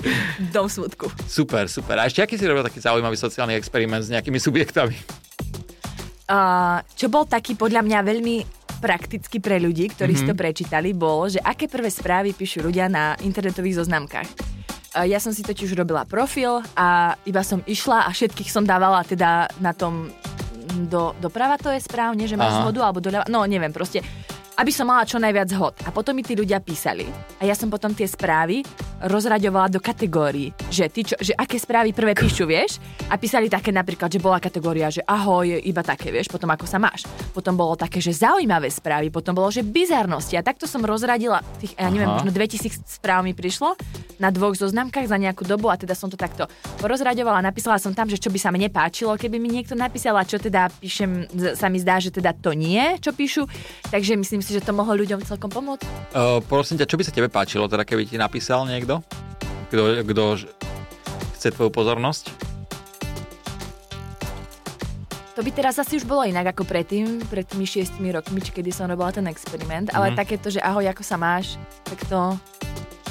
dom smutku. Super, super. A ešte aký si robil taký zaujímavý sociálny experiment s nejakými subjektami? Uh, čo bol taký podľa mňa veľmi prakticky pre ľudí, ktorí mm-hmm. si to prečítali, bolo, že aké prvé správy píšu ľudia na internetových zoznamkách. Uh, ja som si totiž robila profil a iba som išla a všetkých som dávala teda na tom do, doprava to je správne, že máš zhodu, alebo doľava, no neviem, proste aby som mala čo najviac hod. A potom mi tí ľudia písali a ja som potom tie správy rozraďovala do kategórií, že, ty čo, že aké správy prvé píšu, vieš? A písali také napríklad, že bola kategória, že ahoj, iba také, vieš, potom ako sa máš. Potom bolo také, že zaujímavé správy, potom bolo, že bizarnosti. A takto som rozradila tých, ja neviem, Aha. možno 2000 správ mi prišlo na dvoch zoznamkách za nejakú dobu a teda som to takto porozraďovala. Napísala som tam, že čo by sa mne páčilo, keby mi niekto napísal a čo teda píšem, sa mi zdá, že teda to nie, čo píšu. Takže myslím si, že to mohlo ľuďom celkom pomôcť. Uh, prosím ťa, čo by sa tebe páčilo, teda keby ti napísal niekto? Kto, kto chce tvoju pozornosť? To by teraz asi už bolo inak ako predtým, pred tými šiestimi rokmi, či kedy som robila ten experiment, ale Mhm. takéto, že ahoj, ako sa máš, tak to,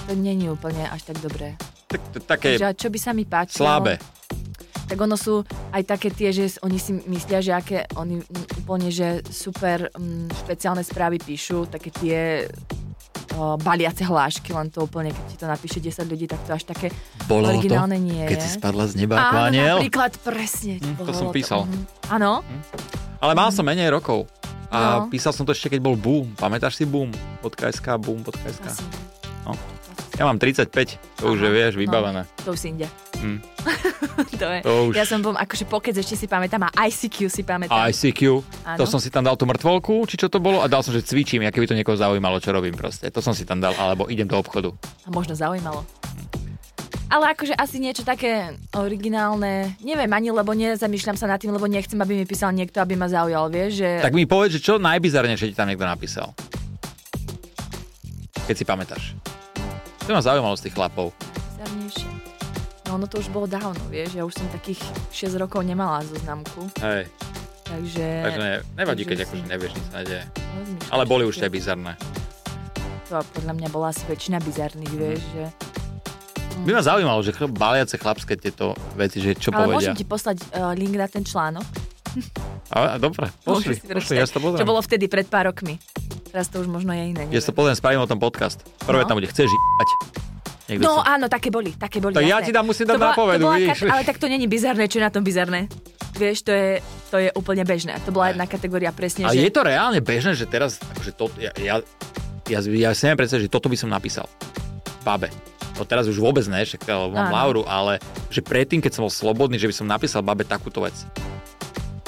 to není úplne až tak dobré. Tak, to, také Takže čo by sa mi páčilo? slabé. Tak ono sú aj také tie, že oni si myslia, že aké oni mm, úplne, že super mm, špeciálne správy píšu, také tie o, baliace hlášky, len to úplne, keď ti to napíše 10 ľudí, tak to až také Bolo originálne to, nie keď je. si spadla z neba ako aniel? napríklad, presne. Hm, to bolo som písal. mhm. Áno? Ale mal som menej rokov. A No. písal som to ešte, keď bol Boom. Pamätáš si Boom? .sk, Boom.sk. No. Ja mám 35, to už je, Aha, vieš, no. vybavené. To už si inde. Hm. to je. To už... Ja som bol, akože pokec ešte si pamätám a ICQ si pamätám. ICQ, Áno. to som si tam dal tú mŕtvolku, či čo to bolo, a dal som, že cvičím, aké by to niekoho zaujímalo, čo robím proste. To som si tam dal, alebo idem do obchodu. A možno zaujímalo. Ale akože asi niečo také originálne, neviem ani, lebo nezamýšľam sa nad tým, lebo nechcem, aby mi písal niekto, aby ma zaujal, vieš, že... Tak mi povedz, že čo najbizarnejšie ti tam niekto napísal. Keď si pamätáš. To ma zaujímalo z tých chlapov. Bizarnejšie. No ono to už bolo dávno, vieš, ja už som takých 6 rokov nemala zoznamku, Hej, takže... takže ne, nevadí, takže keď si- akože nevieš, nič sa Ale boli už tie bizarné. To podľa mňa bola asi väčšina bizarných, vieš, že... By ma zaujímalo, že baliace chlapské tieto veci, že čo Ale povedia. môžem ti poslať uh, link na ten článok. A, dobre, pošli, pošli, ja to pozriem. Čo bolo vtedy pred pár rokmi. Teraz to už možno je iné. Ja to pozriem, spravím o tom podcast. Prvé No. tam bude, chceš. Niekto No sa... áno, také boli, také boli. Tak ja ti dám, musím dať nápovedu, vidíš. Ale tak to není bizarné, čo je na tom bizarné. Vieš, to je, to je úplne bežné. To bola Ne. jedna kategória presne, Ale že... je to reálne bežné, že teraz, akože to, ja, ja, ja, ja si neviem predstaviť, že toto by som napísal. Babe. No teraz už vôbec ne, však ale mám. Lauru, ale že predtým, keď som bol slobodný, že by som napísal babe takúto vec.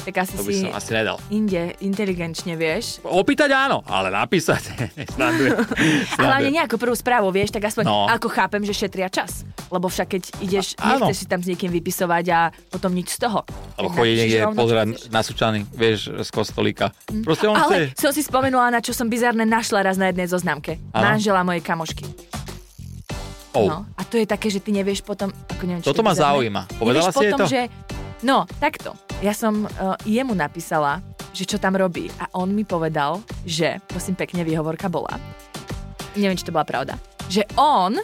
Tak asi To by si som asi nedal. inde, inteligenčne, vieš. Opýtať áno, ale napísať. Srandujem. A hlavne Srandujem. nejakú prvú správu, vieš, tak aspoň No. ako chápem, že šetria čas. Lebo však keď ideš, A- áno. nechceš si tam s niekým vypisovať a potom nič z toho. Alebo Tak chodí niekde pozerať na sučany, vieš, z kostolíka. Proste on Ale chce... som si spomenula, na čo som bizarné našla raz na jednej zoznamke. Áno. Manžela mojej kamošky. Oh, No, a to je také, že ty nevieš potom... Ako neviem, Toto to ma zaujíma. Povedala nevieš si potom, to? Že... No, takto. Ja som uh, jemu napísala, že čo tam robí. A on mi povedal, že, prosím pekne, výhovorka bola, neviem, či to bola pravda, že on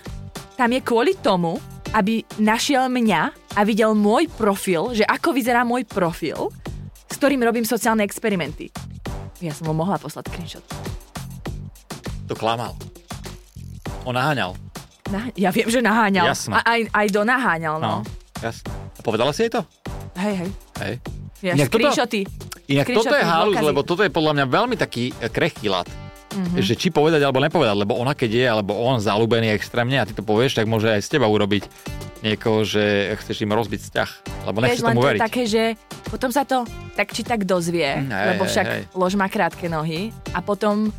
tam je kvôli tomu, aby našiel mňa a videl môj profil, že ako vyzerá môj profil, s ktorým robím sociálne experimenty. Ja som mu mohla poslať screenshot. To klamal. On naháňal. Na, ja viem, že naháňal. Jasné. A aj, aj do naháňal, no. No, jasne. A povedala si jej to? Hej, hej. Hej. Ja, Inak toto- screenshoty. Inak toto je Screenshoty, halus, lebo toto je podľa mňa veľmi taký e, krehký lat. Mhm. Mm-hmm. Že či povedať alebo nepovedať, lebo ona keď je, alebo on zalúbený extrémne a ty to povieš, tak môže aj z teba urobiť niekoho, že chceš im rozbiť vzťah. Lebo nechce Vieš, len tomu to veriť. také, že potom sa to tak či tak dozvie, hej, lebo však hej. lož má krátke nohy a potom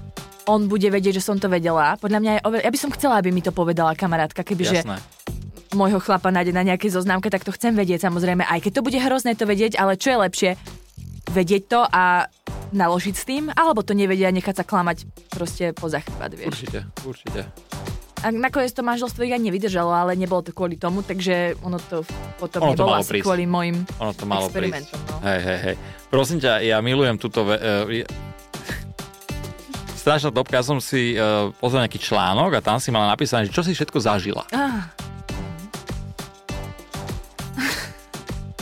on bude vedieť, že som to vedela. Podľa mňa je oveľ... Ja by som chcela, aby mi to povedala kamarátka, kebyže Jasné. Môjho chlapa nájde na nejakej zoznámke, tak to chcem vedieť samozrejme. Aj keď to bude hrozné to vedieť, ale čo je lepšie? Vedieť to a naložiť s tým, alebo to nevedia a nechať sa klamať proste poza chrbát, vieš. Určite, určite. A nakoniec to manželstvo ani nevydržalo, ale nebolo to kvôli tomu, takže ono to potom Ono to nebolo asi prísť. kvôli mojim Ono to malo prísť. No. Hej, hej, hej. Prosím ťa, ja milujem túto... Ve- uh, Strašná topka, ja som si uh, pozrel nejaký článok a tam si mala napísané, že čo si všetko zažila. Ah,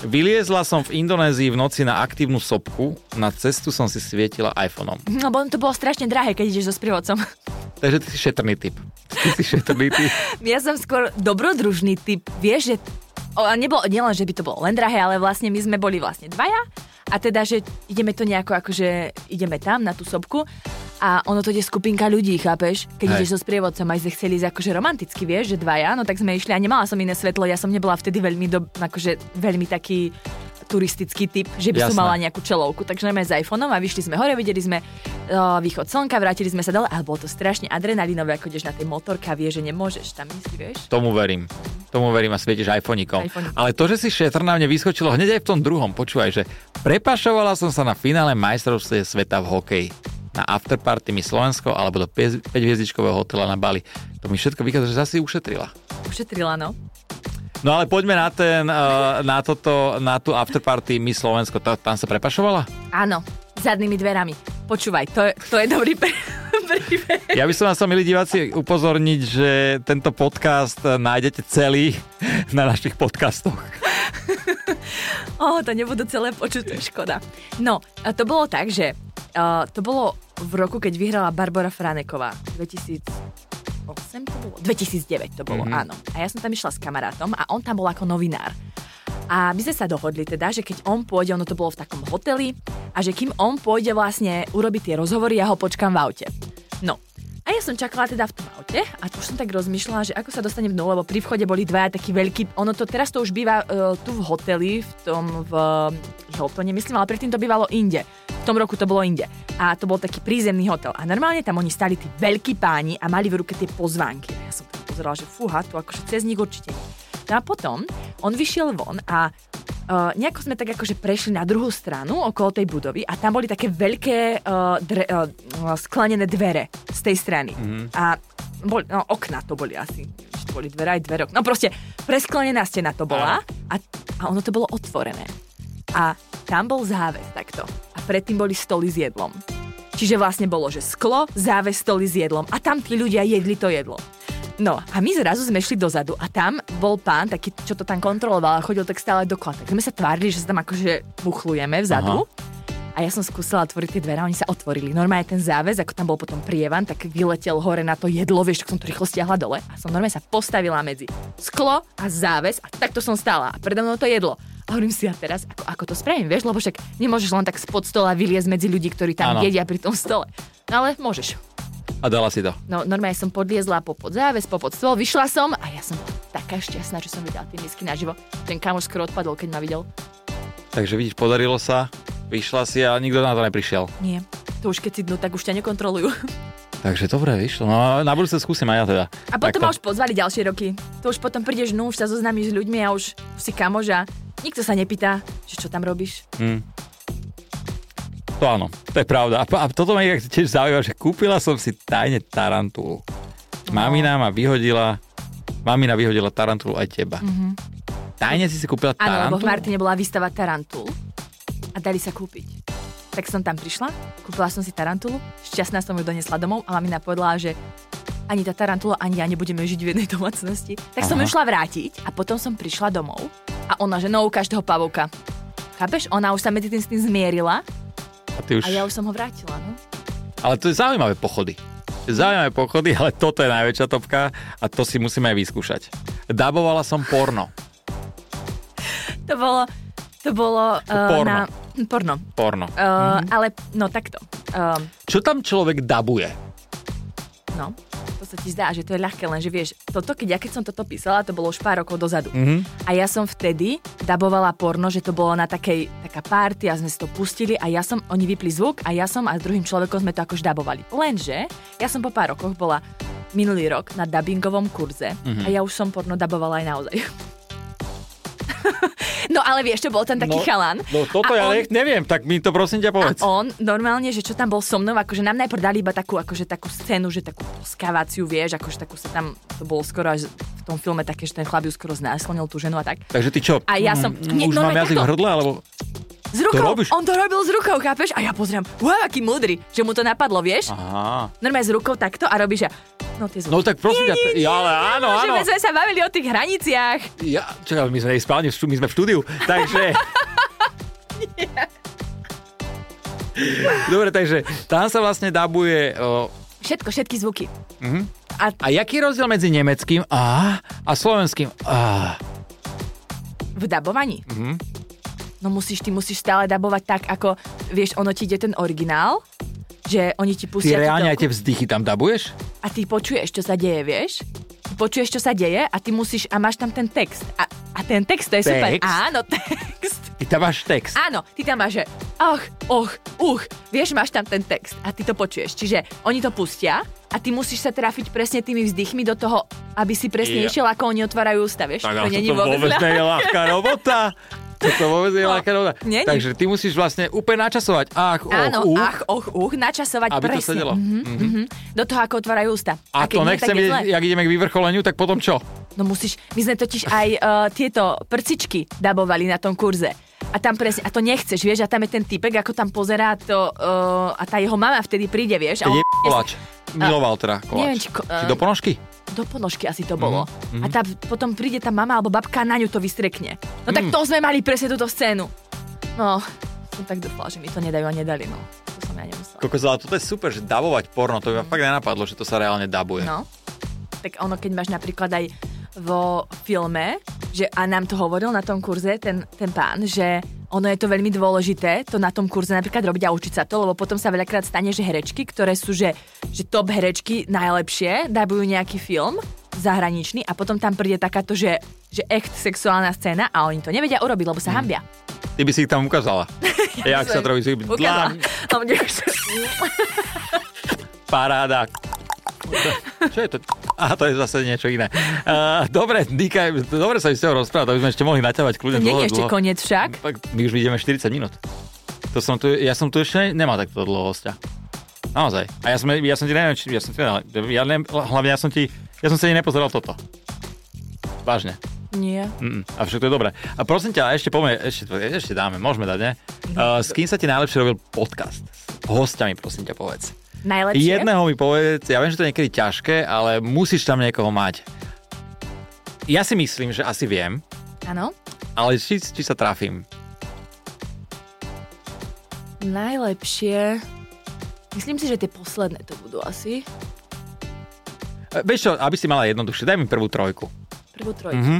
Vyliezla som v Indonézii v noci na aktívnu sopku, na cestu som si svietila iPhoneom. lebo to bolo strašne drahé, keď ideš so sprievodcom. Takže ty si šetrný typ. Ty si šetrný typ. ja som skôr dobrodružný typ. Vieš, že o, nebolo, nielen, že by to bolo len drahé, ale vlastne my sme boli vlastne dvaja a teda, že ideme to nejako akože ideme tam na tú sopku a ono to ide skupinka ľudí, chápeš? Keď Hej. ideš so sprievodcom aj sme chceli ísť akože romanticky, vieš, že dvaja, no tak sme išli a nemala som iné svetlo, ja som nebola vtedy veľmi, do, akože veľmi taký turistický typ, že by som Jasné. mala nejakú čelovku. Takže sme s iPhoneom a vyšli sme hore, videli sme uh, východ slnka, vrátili sme sa dole, ale bolo to strašne adrenalinové, ako ideš na tej motorke a vieš, že nemôžeš tam ísť, vieš. Tomu verím. Tomu verím a svietiš iPhoneikom. iPhoneikom. Ale to, že si šetrná, mne vyskočilo hneď aj v tom druhom. Počúvaj, že prepašovala som sa na finále majstrovstve sveta v hokeji. Na afterparty mi Slovensko alebo do 5-hviezdičkového hotela na Bali. To mi všetko vychádza, že zase ušetrila. Ušetrila, no. No ale poďme na ten, uh, na toto, na tú afterparty mi Slovensko. Ta, tam sa prepašovala? Áno, zadnými dverami. Počúvaj, to je, to je dobrý pr- príbeh. Ja by som vás milí diváci, upozorniť, že tento podcast eh, nájdete celý na našich podcastoch. Oh, to nebudú celé počuť, škoda. No, to bolo tak, že uh, to bolo v roku, keď vyhrala Barbara Franeková. 2008 to bolo? 2009 to bolo, Mhm. mm-hmm. áno. A ja som tam išla s kamarátom a on tam bol ako novinár. A my sme sa dohodli teda, že keď on pôjde, ono to bolo v takom hoteli, a že kým on pôjde vlastne urobiť tie rozhovory, ja ho počkám v aute. No, a ja som čakala teda v tom aute a tu už som tak rozmýšľala, že ako sa dostanem dnu, lebo pri vchode boli dvaja takí veľkí, ono to teraz to už býva uh, tu v hoteli, v tom v Hiltone, myslím, ale predtým to bývalo inde. Tom roku to bolo inde. A to bol taký prízemný hotel. A normálne tam oni stali tí veľkí páni a mali v ruke tie pozvánky. A ja som tam pozerala, že fúha, tu akože cez nich určite. No a potom on vyšiel von a Uh, nejako sme tak akože prešli na druhú stranu okolo tej budovy a tam boli také veľké uh, dre, uh, sklenené dvere z tej strany. Mm-hmm. A bol, no, okna to boli asi. to boli dvere aj dvere. No proste presklenená stena to bola a, a ono to bolo otvorené. A tam bol záves takto. Predtým boli stoly s jedlom. Čiže vlastne bolo, že sklo, záves, stoly s jedlom. A tam tí ľudia jedli to jedlo. No a my zrazu sme šli dozadu a tam bol pán, taký, čo to tam kontroloval a chodil tak stále dokola. Tak sme sa tvárili, že sa tam akože muchlujeme vzadu. Aha. A ja som skúsila otvoriť tie dvere a oni sa otvorili. Normálne ten záväz, ako tam bol potom prievan, tak vyletel hore na to jedlo, vieš, tak som to rýchlo stiahla dole. A som normálne sa postavila medzi sklo a záväz a takto som stála. A predo mnou to jedlo. A hovorím si, a teraz ako, ako to spravím, vieš, lebo však nemôžeš len tak spod stola vyliezť medzi ľudí, ktorí tam ano. jedia pri tom stole. No ale môžeš. A dala si to. No normálne som podliezla po pod záves, po pod stôl, vyšla som a ja som taká šťastná, že som videla tie misky naživo. Ten kamoš skoro odpadol, keď ma videl. Takže vidíš, podarilo sa, vyšla si a nikto na to neprišiel. Nie, to už keď si dnu, tak už ťa nekontrolujú. Takže dobre, vyšlo. No na budúce skúsim aj ja teda. A potom ma už pozvali ďalšie roky. To už potom prídeš, no už sa zoznámiš s ľuďmi a už si kamož a nikto sa nepýta, že čo tam robíš. Hmm. To áno, to je pravda. A, a toto ma tiež zaujíma, že kúpila som si tajne tarantulu. Mamina ma vyhodila, mamina vyhodila tarantulu aj teba. Mm-hmm. Tajne si si kúpila tarantulu? Áno, lebo v Martine bola výstava tarantul dali sa kúpiť. Tak som tam prišla, kúpila som si tarantulu, šťastná som ju donesla domov a mamina povedala, že ani tá tarantula, ani ja nebudeme žiť v jednej domácnosti. Tak Aha. som ju šla vrátiť a potom som prišla domov a ona, že no ukáž toho pavouka. Chápeš? Ona už sa medzi tým s tým zmierila a, ty už... a ja už som ho vrátila, no. Ale to je zaujímavé pochody. Zaujímavé pochody, ale toto je najväčšia topka a to si musíme aj vyskúšať. Dabovala som porno. To bolo, to bolo uh, porno. na... Porno. Porno. Uh, mm-hmm. Ale, no takto. Uh, Čo tam človek dabuje? No sa ti zdá, že to je ľahké, lenže vieš, toto, keď ja keď som toto písala, to bolo už pár rokov dozadu. Mm-hmm. A ja som vtedy dabovala porno, že to bolo na takej, taká party a sme si to pustili a ja som, oni vypli zvuk a ja som a s druhým človekom sme to akož dabovali. Lenže ja som po pár rokoch bola minulý rok na dubbingovom kurze mm-hmm. a ja už som porno dabovala aj naozaj. no ale vieš, čo bol ten taký no, chalan. No toto ja on, neviem, tak mi to prosím ťa povedz. A on normálne, že čo tam bol so mnou, akože nám najprv dali iba takú, akože takú scénu, že takú skávaciu, vieš, akože takú sa tam, to bolo skoro až v tom filme také, že ten chlap ju skoro znásilnil tú ženu a tak. Takže ty čo? A ja som... Mm, nie, už mám jazyk v hrdle, alebo... S rukou, to on to robil s rukou, chápeš? A ja pozriem, wow, aký múdry, že mu to napadlo, vieš? Aha. Normálne s rukou takto a robí, že No, tie no tak prosím ťa, ja, ale áno, áno. Že sme sa bavili o tých hraniciach. Ja, čakaj, my sme spálne, my sme v štúdiu, takže... Dobre, takže tam sa vlastne dabuje... O... Všetko, všetky zvuky. Uh-huh. A... a jaký je rozdiel medzi nemeckým a, a slovenským a? V dabovaní? Uh-huh. No musíš, ty musíš stále dabovať tak, ako, vieš, ono ti ide ten originál, že oni ti pustia... Ty reálne aj tie vzdychy tam dabuješ? A ty počuješ, čo sa deje, vieš? Počuješ, čo sa deje a ty musíš... A máš tam ten text. A, a ten text, to je text? super. Áno, text. Ty tam máš text. Áno, ty tam máš, že ach, och, uch. Vieš, máš tam ten text a ty to počuješ. Čiže oni to pustia a ty musíš sa trafiť presne tými vzdychmi do toho, aby si presne yeah. išiel, ako oni otvárajú ústa, vieš? Tak to, to vôbec nie je ľahká robota. To vôbec je no, rovna. Takže ty musíš vlastne úplne načasovať. Ach, och, Áno, uh. ach, och, uh, načasovať aby presne. to sedelo. Mm-hmm, mm-hmm. Do toho, ako otvárajú ústa. A, a to nechcem vidieť, jak ideme k vyvrcholeniu, tak potom čo? No musíš, my sme totiž aj uh, tieto prcičky dabovali na tom kurze. A tam presne, a to nechceš, vieš, a tam je ten typek, ako tam pozerá to, uh, a tá jeho mama vtedy príde, vieš. A on, je koláč. Miloval teda koláč. Neviem, či, ko, uh, či do ponožky? Do ponožky asi to bolo. Mm-hmm. A tá, potom príde tá mama alebo babka na ňu to vystrekne. No tak mm. to sme mali presne túto scénu. No, som tak dúfala, že mi to nedajú a nedali, no. To som ja nemusela. Kokos, ale toto je super, že dabovať porno, to by ma mm. fakt nenapadlo, že to sa reálne dabuje. No. Tak ono, keď máš napríklad aj vo filme, že a nám to hovoril na tom kurze ten, ten pán, že ono je to veľmi dôležité, to na tom kurze napríklad robiť a učiť sa to, lebo potom sa veľakrát stane, že herečky, ktoré sú, že, že top herečky najlepšie, dabujú nejaký film zahraničný a potom tam príde takáto, že, že echt sexuálna scéna a oni to nevedia urobiť, lebo sa hambia. Ty by si ich tam ukázala. Jak sa to robí? si- Ukázala. Paráda. Čo je to? Aha, to je zase niečo iné. Uh, dobre, Dika, dobre sa mi s tebou rozprávať, to by sme ešte mohli naťavať kľudne nie dlho, je ešte dlho. koniec však. Tak My už ideme 40 minút. To som tu, ja som tu ešte nemal takto dlho hostia. Naozaj. A ja som, ja som ti neviem, či, ja som ti, ja neviem, hlavne ja som ti, ja som si ani nepozeral toto. Vážne. Nie. Mm, a všetko je dobré. A prosím ťa, ešte poďme, ešte, ešte dáme, môžeme dať, ne? Uh, s kým sa ti najlepšie robil podcast? S hostiami, prosím ťa, povedz. Najlepšie? Jedného mi povedz, ja viem, že to je niekedy ťažké, ale musíš tam niekoho mať. Ja si myslím, že asi viem, Áno. ale či, či sa trafím. Najlepšie... Myslím si, že tie posledné to budú asi. E, Vieš čo, aby si mala jednoduchšie, daj mi prvú trojku. Prvú trojku. Mhm.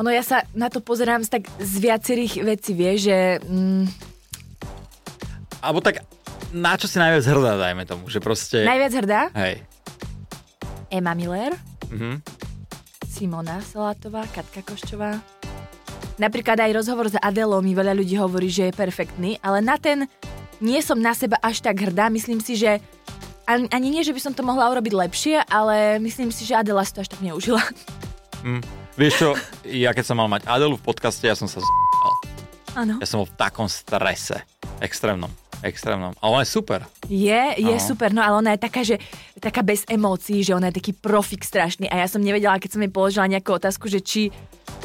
Ono, ja sa na to pozerám z, tak z viacerých vecí, vieš, že... Mm, Alebo tak, na čo si najviac hrdá, dajme tomu, že proste... najviac hrdá Hej. Emma Miller, Mhm. Simona Salátová, Katka Koščová. Napríklad aj rozhovor s Adelou mi veľa ľudí hovorí, že je perfektný, ale na ten nie som na seba až tak hrdá. Myslím si, že ani, ani nie, že by som to mohla urobiť lepšie, ale myslím si, že Adela si to až tak neužila. Mm. Vieš čo, ja keď som mal mať Adelu v podcaste, ja som sa z... Áno. Ja som bol v takom strese. Extrémnom. Extrémnom. Ale je super. Je, je Áno. super, no ale ona je taká, že taká bez emócií, že ona je taký profik strašný a ja som nevedela, keď som jej položila nejakú otázku, že či,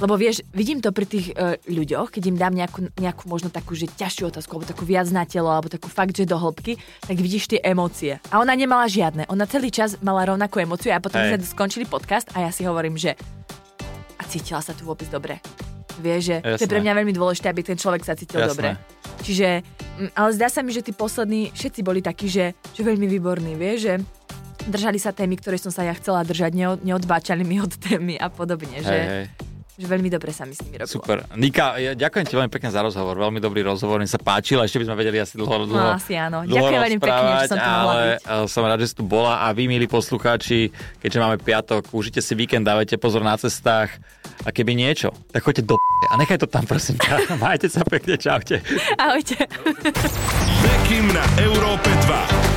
lebo vieš, vidím to pri tých uh, ľuďoch, keď im dám nejakú, nejakú možno takú, že ťažšiu otázku, alebo takú viac na telo, alebo takú fakt, že do hĺbky, tak vidíš tie emócie. A ona nemala žiadne. Ona celý čas mala rovnakú emóciu a potom Hej. sme skončili podcast a ja si hovorím, že a cítila sa tu vôbec dobre. Vieš, že to je Jasné. pre mňa veľmi dôležité, aby ten človek sa cítil Jasné. dobre. Čiže, mm, ale zdá sa mi, že tí poslední všetci boli takí, že, že veľmi výborní, vieš, že držali sa témy, ktoré som sa ja chcela držať, neod, neodbáčali mi od témy a podobne, že, Hej, hej. Že veľmi dobre sa mi s nimi robilo. Super. Nika, ja ďakujem ti veľmi pekne za rozhovor. Veľmi dobrý rozhovor. Mi sa páčil. a Ešte by sme vedeli asi dlho, dlho, No, asi áno. dlho Ďakujem veľmi pekne, že som tu mohla byť. eh, som rád, že si tu bola a vy, milí poslucháči, keďže máme piatok, užite si víkend, dávajte pozor na cestách a keby niečo, tak choďte do p- a nechaj to tam, prosím ťa. Majte sa pekne, čaute. Ahojte. Na Európe 2.